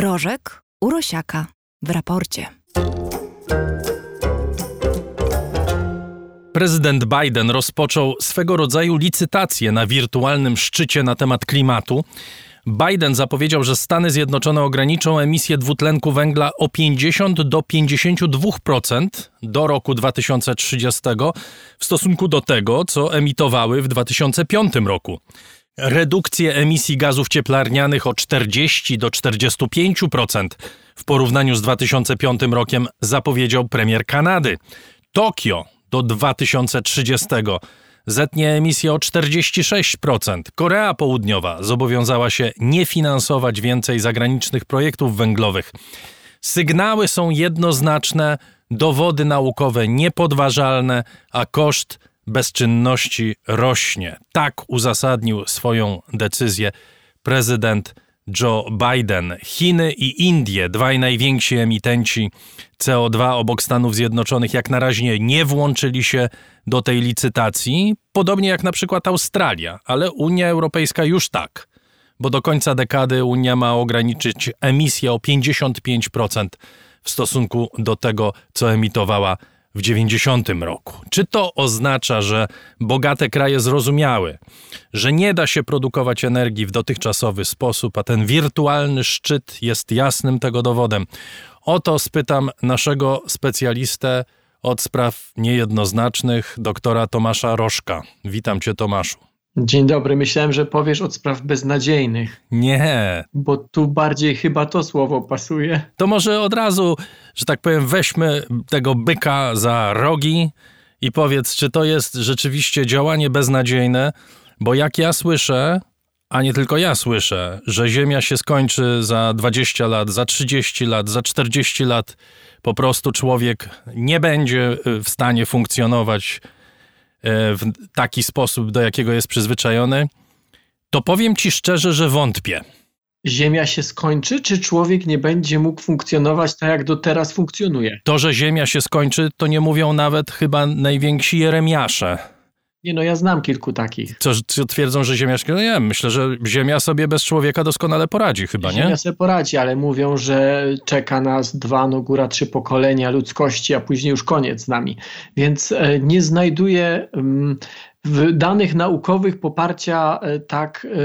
Rożek Urosiaka w raporcie. Prezydent Biden rozpoczął swego rodzaju licytację na wirtualnym szczycie na temat klimatu. Biden zapowiedział, że Stany Zjednoczone ograniczą emisję dwutlenku węgla o 50 do 52% do roku 2030 w stosunku do tego, co emitowały w 2005 roku. Redukcję emisji gazów cieplarnianych o 40 do 45% w porównaniu z 2005 rokiem zapowiedział premier Kanady. Tokio do 2030 zetnie emisję o 46%. Korea Południowa zobowiązała się nie finansować więcej zagranicznych projektów węglowych. Sygnały są jednoznaczne, dowody naukowe niepodważalne, a koszt bezczynności rośnie. Tak uzasadnił swoją decyzję prezydent Joe Biden. Chiny i Indie, dwaj najwięksi emitenci CO2 obok Stanów Zjednoczonych, jak na razie nie włączyli się do tej licytacji, podobnie jak na przykład Australia, ale Unia Europejska już tak, bo do końca dekady Unia ma ograniczyć emisję o 55% w stosunku do tego, co emitowała w 90 roku. Czy to oznacza, że bogate kraje zrozumiały, że nie da się produkować energii w dotychczasowy sposób, a ten wirtualny szczyt jest jasnym tego dowodem? O to spytam naszego specjalistę od spraw niejednoznacznych, doktora Tomasza Rożka. Witam cię, Tomaszu. Dzień dobry, myślałem, że powiesz od spraw beznadziejnych. Nie. Bo tu bardziej chyba to słowo pasuje. To może od razu, że tak powiem, weźmy tego byka za rogi i powiedz, czy to jest rzeczywiście działanie beznadziejne, bo jak ja słyszę, a nie tylko ja słyszę, że Ziemia się skończy za 20 lat, za 30 lat, za 40 lat, po prostu człowiek nie będzie w stanie funkcjonować w taki sposób, do jakiego jest przyzwyczajony, to powiem ci szczerze, że wątpię. Ziemia się skończy, czy człowiek nie będzie mógł funkcjonować tak, jak do teraz funkcjonuje? To, że Ziemia się skończy, to nie mówią nawet chyba najwięksi jeremiasze. Nie no, ja znam kilku takich. Co, co twierdzą, że Ziemia... No nie, myślę, że Ziemia sobie bez człowieka doskonale poradzi chyba, Ziemia nie? Ziemia sobie poradzi, ale mówią, że czeka nas dwa, no góra trzy pokolenia ludzkości, a później już koniec z nami. Więc e, nie znajduję w danych naukowych poparcia e, tak e,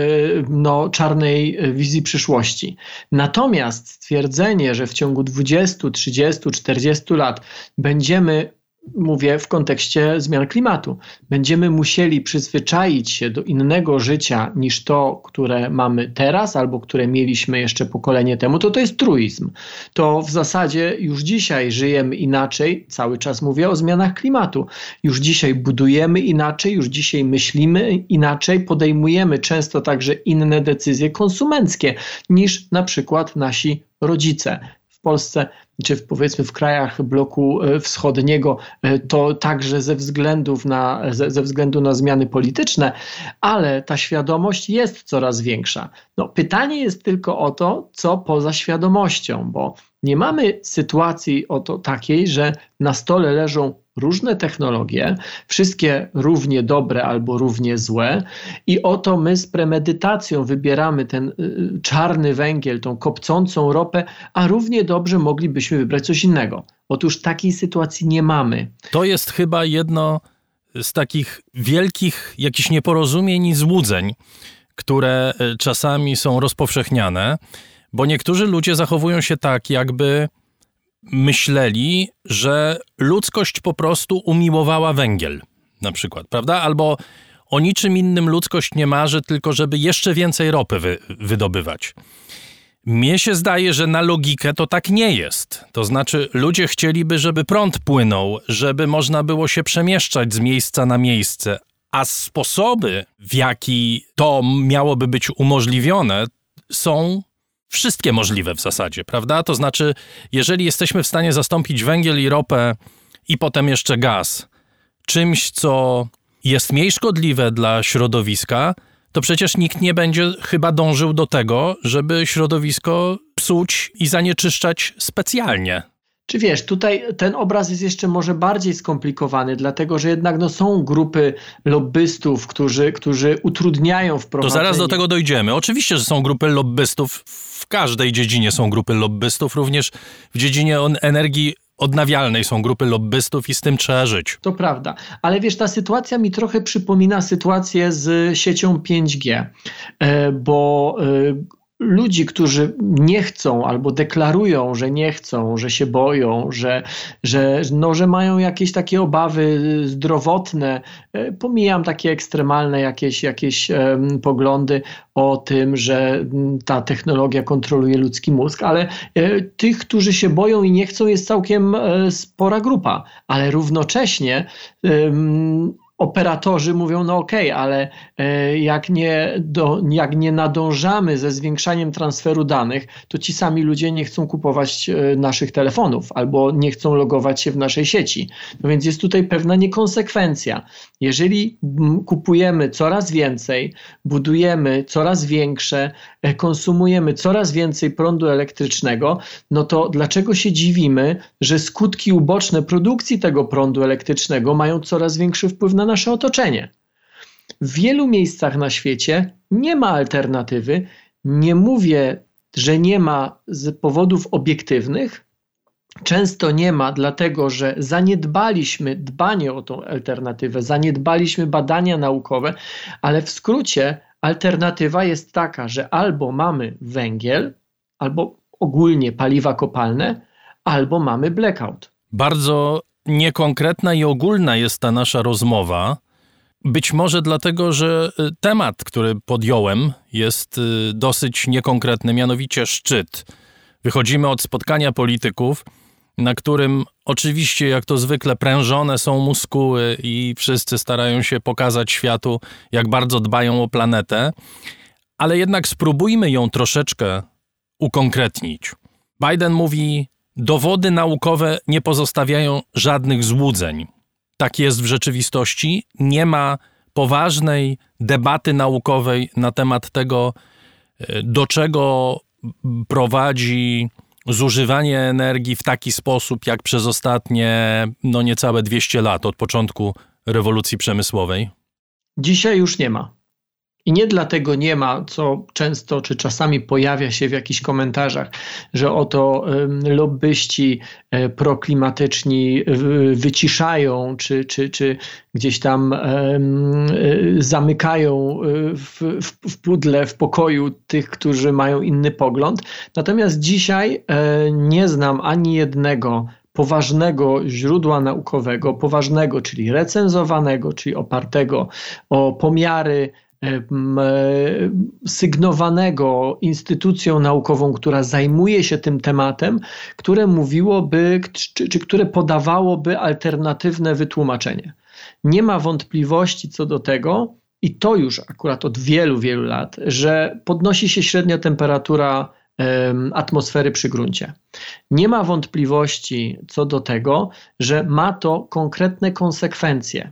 no, czarnej wizji przyszłości. Natomiast stwierdzenie, że w ciągu 20, 30, 40 lat będziemy mówię w kontekście zmian klimatu. Będziemy musieli przyzwyczaić się do innego życia niż to, które mamy teraz albo które mieliśmy jeszcze pokolenie temu, to to jest truizm. To w zasadzie już dzisiaj żyjemy inaczej, cały czas mówię o zmianach klimatu. Już dzisiaj budujemy inaczej, już dzisiaj myślimy inaczej, podejmujemy często także inne decyzje konsumenckie niż na przykład nasi rodzice. Polsce, czy w, powiedzmy w krajach bloku e, wschodniego, e, to także ze, względów na, ze, ze względu na zmiany polityczne, ale ta świadomość jest coraz większa. No, pytanie jest tylko o to, co poza świadomością, bo nie mamy sytuacji oto takiej, że na stole leżą różne technologie, wszystkie równie dobre albo równie złe, i oto my z premedytacją wybieramy ten y, czarny węgiel, tą kopcącą ropę, a równie dobrze moglibyśmy wybrać coś innego. Otóż takiej sytuacji nie mamy. To jest chyba jedno z takich wielkich jakichś nieporozumień i złudzeń, które y, czasami są rozpowszechniane, bo niektórzy ludzie zachowują się tak, jakby myśleli, że ludzkość po prostu umiłowała węgiel, na przykład, prawda? Albo o niczym innym ludzkość nie marzy, tylko żeby jeszcze więcej ropy wy, wydobywać. Mnie się zdaje, że na logikę to tak nie jest. To znaczy, ludzie chcieliby, żeby prąd płynął, żeby można było się przemieszczać z miejsca na miejsce, a sposoby, w jaki to miałoby być umożliwione, są wszystkie możliwe w zasadzie, prawda? To znaczy, jeżeli jesteśmy w stanie zastąpić węgiel i ropę i potem jeszcze gaz czymś, co jest mniej szkodliwe dla środowiska, to przecież nikt nie będzie chyba dążył do tego, żeby środowisko psuć i zanieczyszczać specjalnie. Czy wiesz, tutaj ten obraz jest jeszcze może bardziej skomplikowany, dlatego że jednak no, są grupy lobbystów, którzy, którzy utrudniają wprowadzenie. To zaraz do tego dojdziemy. Oczywiście, że są grupy lobbystów, w każdej dziedzinie są grupy lobbystów, również w dziedzinie energii odnawialnej są grupy lobbystów i z tym trzeba żyć. To prawda, ale wiesz, ta sytuacja mi trochę przypomina sytuację z siecią 5G, e, bo e, ludzi, którzy nie chcą albo deklarują, że nie chcą, że się boją, że, że, no, że mają jakieś takie obawy zdrowotne, e, pomijam takie ekstremalne jakieś, jakieś um, poglądy o tym, że ta technologia kontroluje ludzki mózg, ale e, tych, którzy się boją i nie chcą, jest całkiem e, spora grupa, ale równocześnie operatorzy mówią, no okej, okay, ale e, jak nie, do, jak nie nadążamy ze zwiększaniem transferu danych, to ci sami ludzie nie chcą kupować e, naszych telefonów albo nie chcą logować się w naszej sieci. No więc jest tutaj pewna niekonsekwencja. Jeżeli kupujemy coraz więcej, budujemy coraz większe, e, konsumujemy coraz więcej prądu elektrycznego, no to dlaczego się dziwimy, że skutki uboczne produkcji tego prądu elektrycznego mają coraz większy wpływ na nasze otoczenie. W wielu miejscach na świecie nie ma alternatywy. Nie mówię, że nie ma z powodów obiektywnych. Często nie ma, dlatego że zaniedbaliśmy dbanie o tą alternatywę, zaniedbaliśmy badania naukowe, ale w skrócie alternatywa jest taka, że albo mamy węgiel, albo ogólnie paliwa kopalne, albo mamy blackout. Bardzo niekonkretna i ogólna jest ta nasza rozmowa. Być może dlatego, że y, temat, który podjąłem, jest y, dosyć niekonkretny, mianowicie szczyt. Wychodzimy od spotkania polityków, na którym oczywiście, jak to zwykle, prężone są muskuły i wszyscy starają się pokazać światu, jak bardzo dbają o planetę, ale jednak spróbujmy ją troszeczkę ukonkretnić. Biden mówi Dowody naukowe nie pozostawiają żadnych złudzeń. Tak jest w rzeczywistości. Nie ma poważnej debaty naukowej na temat tego, e, do czego prowadzi zużywanie energii w taki sposób, jak przez ostatnie no niecałe 200 lat od początku rewolucji przemysłowej? Dzisiaj już nie ma. I nie dlatego nie ma, co często czy czasami pojawia się w jakichś komentarzach, że oto lobbyści e, proklimatyczni wyciszają, czy, czy, czy gdzieś tam e, zamykają e, w, w, w pudle, w pokoju tych, którzy mają inny pogląd. Natomiast dzisiaj nie znam ani jednego poważnego źródła naukowego, poważnego, czyli recenzowanego, czyli opartego o pomiary sygnowanego instytucją naukową, która zajmuje się tym tematem, które mówiłoby, czy, czy które podawałoby alternatywne wytłumaczenie. Nie ma wątpliwości co do tego, i to już akurat od wielu, wielu lat, że podnosi się średnia temperatura atmosfery przy gruncie. Nie ma wątpliwości co do tego, że ma to konkretne konsekwencje.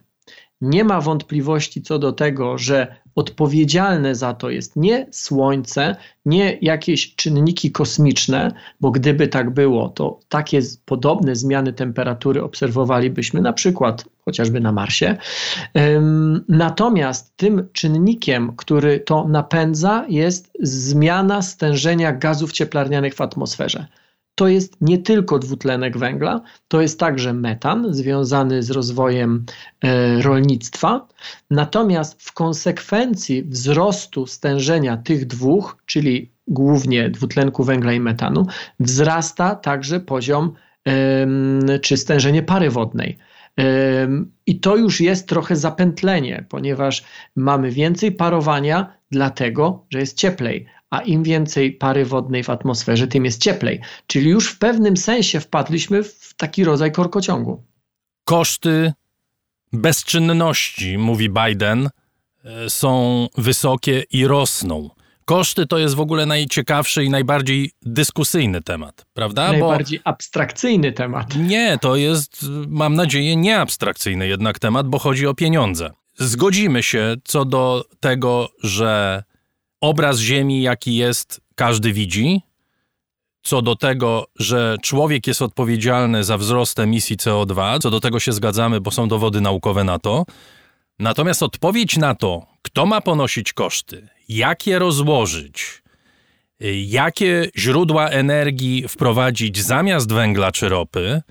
Nie ma wątpliwości co do tego, że odpowiedzialne za to jest nie Słońce, nie jakieś czynniki kosmiczne, bo gdyby tak było, to takie podobne zmiany temperatury obserwowalibyśmy na przykład chociażby na Marsie. Natomiast tym czynnikiem, który to napędza, jest zmiana stężenia gazów cieplarnianych w atmosferze to jest nie tylko dwutlenek węgla, to jest także metan związany z rozwojem e, rolnictwa. Natomiast w konsekwencji wzrostu stężenia tych dwóch, czyli głównie dwutlenku węgla i metanu, wzrasta także poziom czy stężenie pary wodnej. I to już jest trochę zapętlenie, ponieważ mamy więcej parowania, dlatego że jest cieplej, a im więcej pary wodnej w atmosferze, tym jest cieplej. Czyli już w pewnym sensie wpadliśmy w taki rodzaj korkociągu. Koszty bezczynności, mówi Biden, e, są wysokie i rosną. Koszty to jest w ogóle najciekawszy i najbardziej dyskusyjny temat, prawda? Najbardziej bo... abstrakcyjny temat. Nie, to jest, mam nadzieję, nie abstrakcyjny jednak temat, bo chodzi o pieniądze. Zgodzimy się co do tego, że obraz Ziemi, jaki jest, każdy widzi. co do tego, że człowiek jest odpowiedzialny za wzrost emisji CO2, co do tego się zgadzamy, bo są dowody naukowe na to. Natomiast odpowiedź na to, kto ma ponosić koszty, jak je rozłożyć, jakie źródła energii wprowadzić zamiast węgla czy ropy,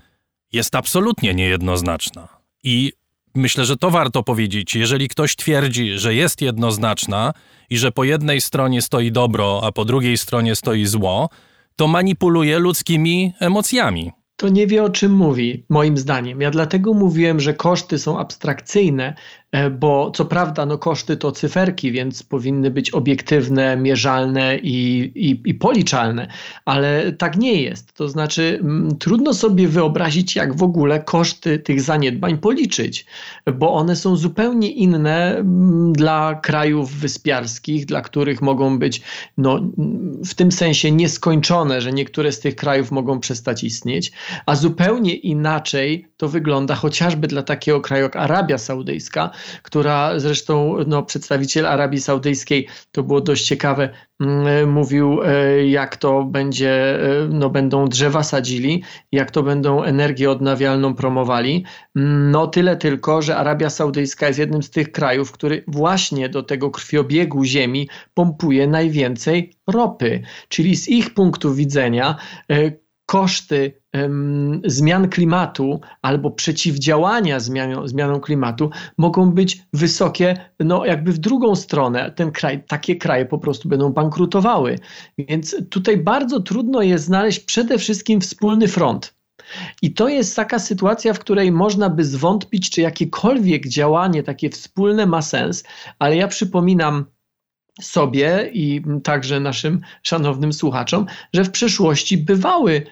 jest absolutnie niejednoznaczna. I myślę, że to warto powiedzieć. Jeżeli ktoś twierdzi, że jest jednoznaczna i że po jednej stronie stoi dobro, a po drugiej stronie stoi zło, to manipuluje ludzkimi emocjami to nie wie o czym mówi, moim zdaniem. Ja dlatego mówiłem, że koszty są abstrakcyjne, E, bo co prawda no koszty to cyferki, więc powinny być obiektywne, mierzalne i, i, i policzalne, ale tak nie jest. To znaczy m, trudno sobie wyobrazić, jak w ogóle koszty tych zaniedbań policzyć, bo one są zupełnie inne m, dla krajów wyspiarskich, dla których mogą być no, w tym sensie nieskończone, że niektóre z tych krajów mogą przestać istnieć, a zupełnie inaczej to wygląda chociażby dla takiego kraju jak Arabia Saudyjska, która zresztą no, przedstawiciel Arabii Saudyjskiej, to było dość ciekawe, mm, mówił, e, jak to będzie, e, no, będą drzewa sadzili, jak to będą energię odnawialną promowali. No tyle tylko, że Arabia Saudyjska jest jednym z tych krajów, który właśnie do tego krwiobiegu ziemi pompuje najwięcej ropy. Czyli z ich punktu widzenia koszty zmian klimatu albo przeciwdziałania zmianom, zmianom klimatu mogą być wysokie, no jakby w drugą stronę. Ten kraj, takie kraje po prostu będą bankrutowały. Więc tutaj bardzo trudno jest znaleźć przede wszystkim wspólny front. I to jest taka sytuacja, w której można by zwątpić, czy jakiekolwiek działanie takie wspólne ma sens, ale ja przypominam sobie i także naszym szanownym słuchaczom, że w przeszłości bywały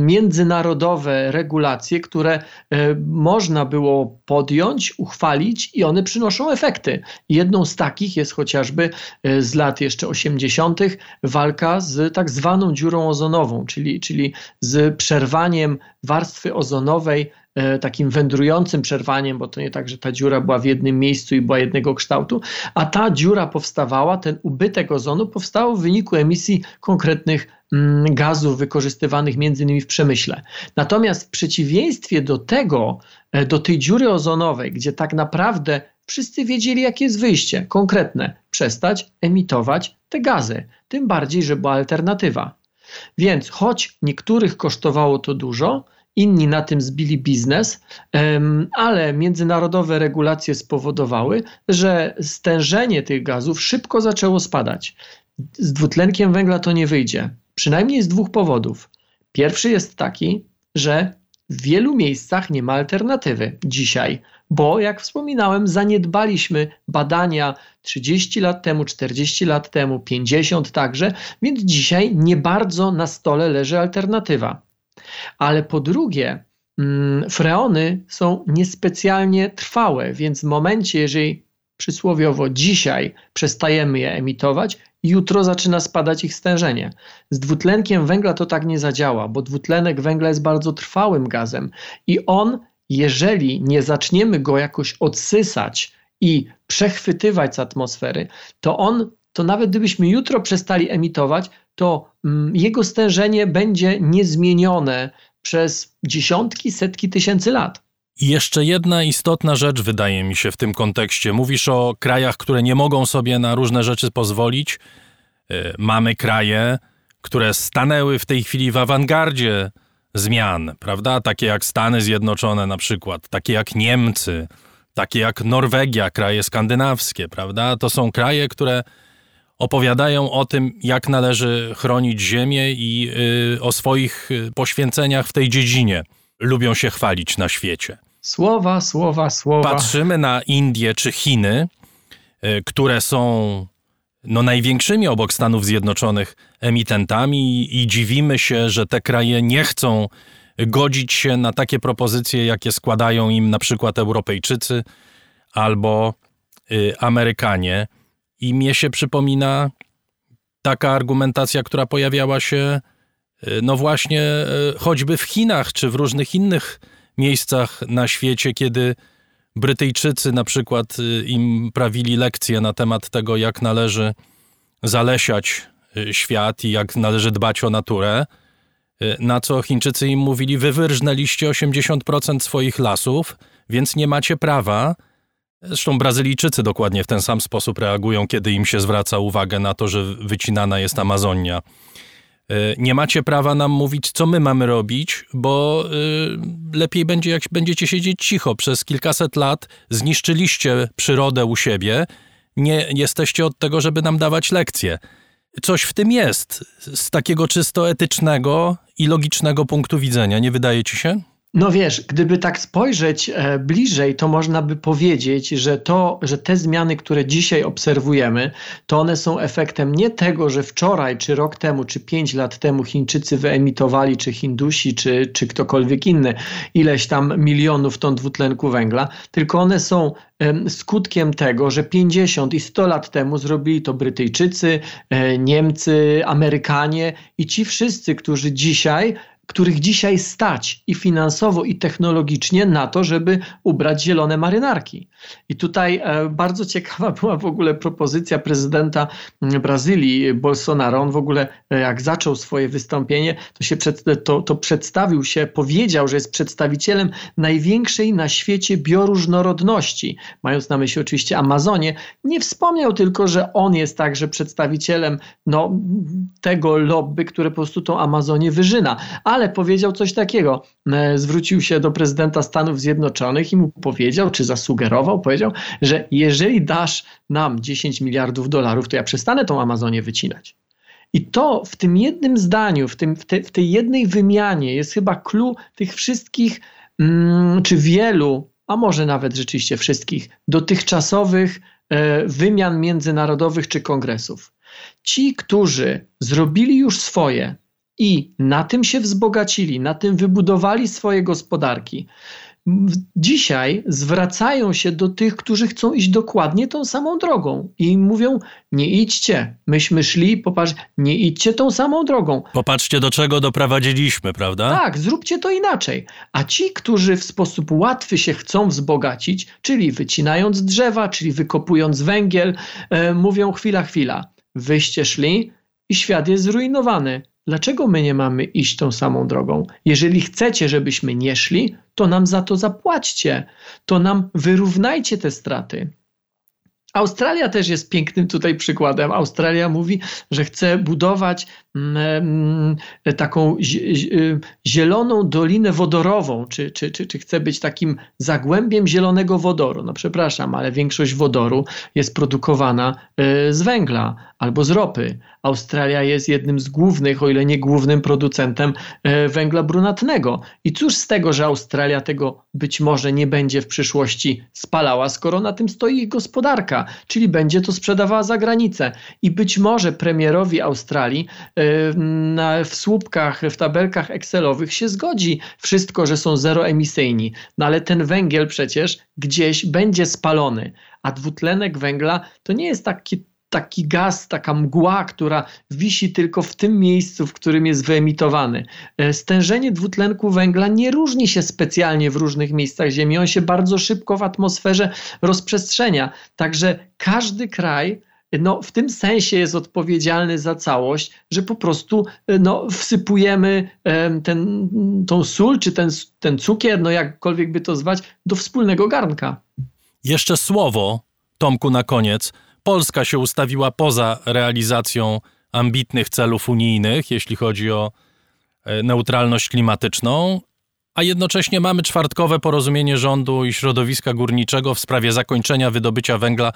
międzynarodowe regulacje, które e, można było podjąć, uchwalić i one przynoszą efekty. Jedną z takich jest chociażby e, z lat jeszcze 80. walka z tak zwaną dziurą ozonową, czyli, czyli z przerwaniem warstwy ozonowej takim wędrującym przerwaniem, bo to nie tak, że ta dziura była w jednym miejscu i była jednego kształtu, a ta dziura powstawała, ten ubytek ozonu powstał w wyniku emisji konkretnych Mm, gazów wykorzystywanych między innymi w przemyśle. Natomiast w przeciwieństwie do tego, e, do tej dziury ozonowej, gdzie tak naprawdę wszyscy wiedzieli, jakie jest wyjście konkretne, przestać emitować te gazy. Tym bardziej, że była alternatywa. Więc choć niektórych kosztowało to dużo, inni na tym zbili biznes, ale międzynarodowe regulacje spowodowały, że stężenie tych gazów szybko zaczęło spadać. Z dwutlenkiem węgla to nie wyjdzie. Przynajmniej z dwóch powodów. Pierwszy jest taki, że w wielu miejscach nie ma alternatywy dzisiaj, bo jak wspominałem, zaniedbaliśmy badania 30 lat temu, 40 lat temu, 50 także, więc dzisiaj nie bardzo na stole leży alternatywa. Ale po drugie, mm, freony są niespecjalnie trwałe, więc w momencie, jeżeli przysłowiowo dzisiaj przestajemy je emitować, jutro zaczyna spadać ich stężenie. Z dwutlenkiem węgla to tak nie zadziała, bo dwutlenek węgla jest bardzo trwałym gazem i on, jeżeli nie zaczniemy go jakoś odsysać i przechwytywać z atmosfery, to on, to nawet gdybyśmy jutro przestali emitować, to mm, jego stężenie będzie niezmienione przez dziesiątki, setki tysięcy lat. I jeszcze jedna istotna rzecz wydaje mi się w tym kontekście. Mówisz o krajach, które nie mogą sobie na różne rzeczy pozwolić. E, mamy kraje, które stanęły w tej chwili w awangardzie zmian, prawda? Takie jak Stany Zjednoczone na przykład, takie jak Niemcy, takie jak Norwegia, kraje skandynawskie, prawda? To są kraje, które opowiadają o tym, jak należy chronić ziemię i y, o swoich y, poświęceniach w tej dziedzinie. Lubią się chwalić na świecie. Słowa, słowa, słowa. Patrzymy na Indie czy Chiny, y, które są no, największymi obok Stanów Zjednoczonych emitentami i dziwimy się, że te kraje nie chcą godzić się na takie propozycje, jakie składają im na przykład Europejczycy albo Amerykanie. I mnie się przypomina taka argumentacja, która pojawiała się y, no właśnie y, choćby w Chinach czy w różnych innych miejscach na świecie, kiedy Brytyjczycy na przykład y, im prawili lekcje na temat tego, jak należy zalesiać świat i jak należy dbać o naturę. Na co Chińczycy im mówili: Wy wyrżnęliście 80% swoich lasów, więc nie macie prawa. Zresztą Brazylijczycy dokładnie w ten sam sposób reagują, kiedy im się zwraca uwagę na to, że wycinana jest Amazonia. E, nie macie prawa nam mówić, co my mamy robić, bo e, lepiej będzie, jak będziecie siedzieć cicho. Przez kilkaset lat zniszczyliście przyrodę u siebie, nie jesteście od tego, żeby nam dawać lekcje. Coś w tym jest z takiego czysto etycznego i logicznego punktu widzenia, nie wydaje ci się? No wiesz, gdyby tak spojrzeć e, bliżej, to można by powiedzieć, że to, że te zmiany, które dzisiaj obserwujemy, to one są efektem nie tego, że wczoraj, czy rok temu, czy pięć lat temu Chińczycy wyemitowali, czy Hindusi, czy, czy ktokolwiek inny, ileś tam milionów ton dwutlenku węgla, tylko one są skutkiem tego, że 50 i 100 lat temu zrobili to Brytyjczycy, e, Niemcy, Amerykanie i ci wszyscy, którzy dzisiaj których dzisiaj stać i finansowo, i technologicznie na to, żeby ubrać zielone marynarki. I tutaj e, bardzo ciekawa była w ogóle propozycja prezydenta mm, Brazylii, Bolsonaro. On w ogóle, e, jak zaczął swoje wystąpienie, to, się przed, to, to przedstawił się, powiedział, że jest przedstawicielem największej na świecie bioróżnorodności, mając na myśli oczywiście Amazonię. Nie wspomniał tylko, że on jest także przedstawicielem no, tego lobby, które po prostu tą Amazonię wyżyna. Ale powiedział coś takiego. E, zwrócił się do prezydenta Stanów Zjednoczonych i mu powiedział, czy zasugerował, powiedział, że jeżeli dasz nam 10 miliardów dolarów, to ja przestanę tą Amazonię wycinać. I to w tym jednym zdaniu, w, tym, w, te, w tej jednej wymianie jest chyba clue tych wszystkich, mm, czy wielu, a może nawet rzeczywiście wszystkich, dotychczasowych e, wymian międzynarodowych czy kongresów. Ci, którzy zrobili już swoje i na tym się wzbogacili, na tym wybudowali swoje gospodarki, dzisiaj zwracają się do tych, którzy chcą iść dokładnie tą samą drogą i mówią: Nie idźcie, myśmy szli, popatrz, nie idźcie tą samą drogą. Popatrzcie, do czego doprowadziliśmy, prawda? Tak, zróbcie to inaczej. A ci, którzy w sposób łatwy się chcą wzbogacić, czyli wycinając drzewa, czyli wykopując węgiel, e, mówią: Chwila, chwila, wyście szli i świat jest zrujnowany. Dlaczego my nie mamy iść tą samą drogą? Jeżeli chcecie, żebyśmy nie szli, to nam za to zapłaćcie, to nam wyrównajcie te straty. Australia też jest pięknym tutaj przykładem. Australia mówi, że chce budować mm, mm, taką zieloną dolinę wodorową, czy, czy, czy, czy chce być takim zagłębiem zielonego wodoru. No przepraszam, ale większość wodoru jest produkowana e, z węgla albo z ropy. Australia jest jednym z głównych, o ile nie głównym producentem e, węgla brunatnego. I cóż z tego, że Australia tego być może nie będzie w przyszłości spalała, skoro na tym stoi ich gospodarka, czyli będzie to sprzedawała za granicę. I być może premierowi Australii e, w słupkach, w tabelkach Excelowych się zgodzi wszystko, że są zeroemisyjni. No ale ten węgiel przecież gdzieś będzie spalony, a dwutlenek węgla to nie jest taki taki gaz, taka mgła, która wisi tylko w tym miejscu, w którym jest wyemitowany. E, stężenie dwutlenku węgla nie różni się specjalnie w różnych miejscach Ziemi, on się bardzo szybko w atmosferze rozprzestrzenia. Także każdy kraj no, w tym sensie jest odpowiedzialny za całość, że po prostu e, no, wsypujemy ten, tą sól czy ten, ten cukier, no jakkolwiek by to zwać, do wspólnego garnka. Jeszcze słowo, Tomku, na koniec Polska się ustawiła poza realizacją ambitnych celów unijnych, jeśli chodzi o e, neutralność klimatyczną, a jednocześnie mamy czwartkowe porozumienie rządu i środowiska górniczego w sprawie zakończenia wydobycia węgla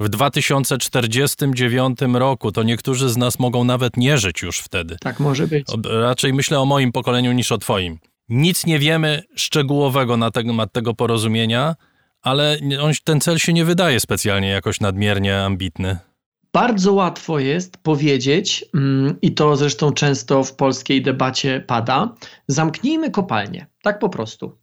w 2049 roku. To niektórzy z nas mogą nawet nie żyć już wtedy. Tak może być. Raczej myślę o moim pokoleniu niż o twoim. Nic nie wiemy szczegółowego na temat tego porozumienia ale on, ten cel się nie wydaje specjalnie jakoś nadmiernie ambitny. Bardzo łatwo jest powiedzieć, mm, i to zresztą często w polskiej debacie pada, zamknijmy kopalnie, tak po prostu.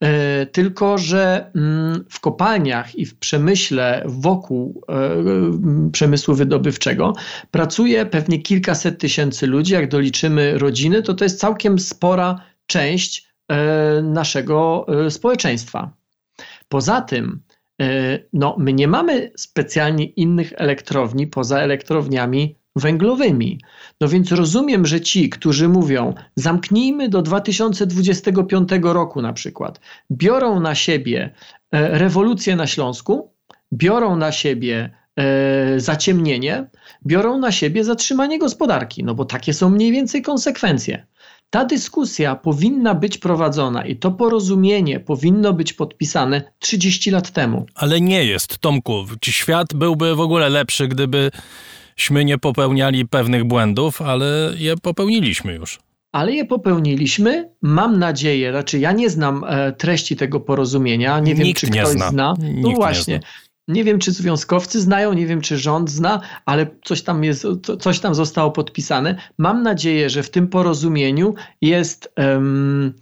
E, tylko, że mm, w kopalniach i w przemyśle wokół e, przemysłu wydobywczego pracuje pewnie kilkaset tysięcy ludzi. Jak doliczymy rodziny, to to jest całkiem spora część e, naszego społeczeństwa. Poza tym, e, no, my nie mamy specjalnie innych elektrowni poza elektrowniami węglowymi. No więc rozumiem, że ci, którzy mówią, zamknijmy do 2025 roku na przykład, biorą na siebie e, rewolucję na Śląsku, biorą na siebie e, zaciemnienie, biorą na siebie zatrzymanie gospodarki, no bo takie są mniej więcej konsekwencje. Ta dyskusja powinna być prowadzona i to porozumienie powinno być podpisane 30 lat temu. Ale nie jest, Tomku. Świat byłby w ogóle lepszy, gdybyśmy nie popełniali pewnych błędów, ale je popełniliśmy już ale je popełniliśmy. Mam nadzieję, znaczy ja nie znam e, treści tego porozumienia, nie wiem, Nikt czy ktoś zna. zna. Nikt no nie właśnie. Nie wiem, czy związkowcy znają, nie wiem, czy rząd zna, ale coś tam, jest, coś tam zostało podpisane. Mam nadzieję, że w tym porozumieniu jest um,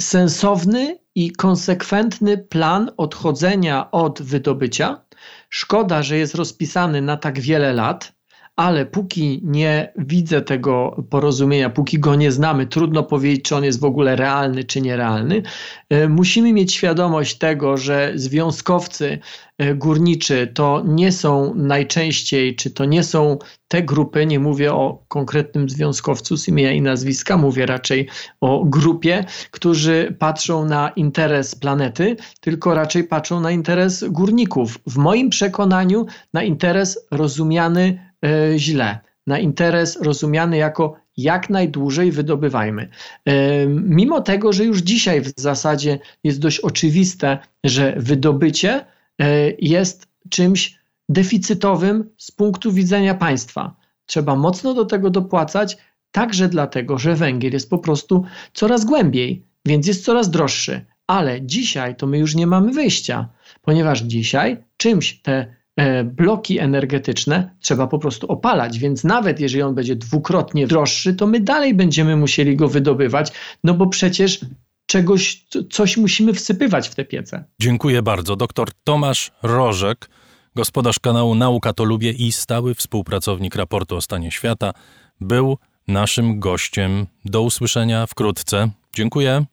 sensowny i konsekwentny plan odchodzenia od wydobycia. Szkoda, że jest rozpisany na tak wiele lat ale póki nie widzę tego porozumienia, póki go nie znamy, trudno powiedzieć, czy on jest w ogóle realny, czy nierealny. E, musimy mieć świadomość tego, że związkowcy e, górniczy to nie są najczęściej, czy to nie są te grupy, nie mówię o konkretnym związkowcu z imienia i nazwiska, mówię raczej o grupie, którzy patrzą na interes planety, tylko raczej patrzą na interes górników. W moim przekonaniu na interes rozumiany źle. Na interes rozumiany jako jak najdłużej wydobywajmy. E, mimo tego, że już dzisiaj w zasadzie jest dość oczywiste, że wydobycie e, jest czymś deficytowym z punktu widzenia państwa. Trzeba mocno do tego dopłacać, także dlatego, że węgiel jest po prostu coraz głębiej, więc jest coraz droższy. Ale dzisiaj to my już nie mamy wyjścia, ponieważ dzisiaj czymś te E, bloki energetyczne trzeba po prostu opalać, więc nawet jeżeli on będzie dwukrotnie droższy, to my dalej będziemy musieli go wydobywać, no bo przecież czegoś, coś musimy wsypywać w te piece. Dziękuję bardzo. Doktor Tomasz Rożek, gospodarz kanału Nauka to Lubię i stały współpracownik raportu o stanie świata, był naszym gościem. Do usłyszenia wkrótce. Dziękuję.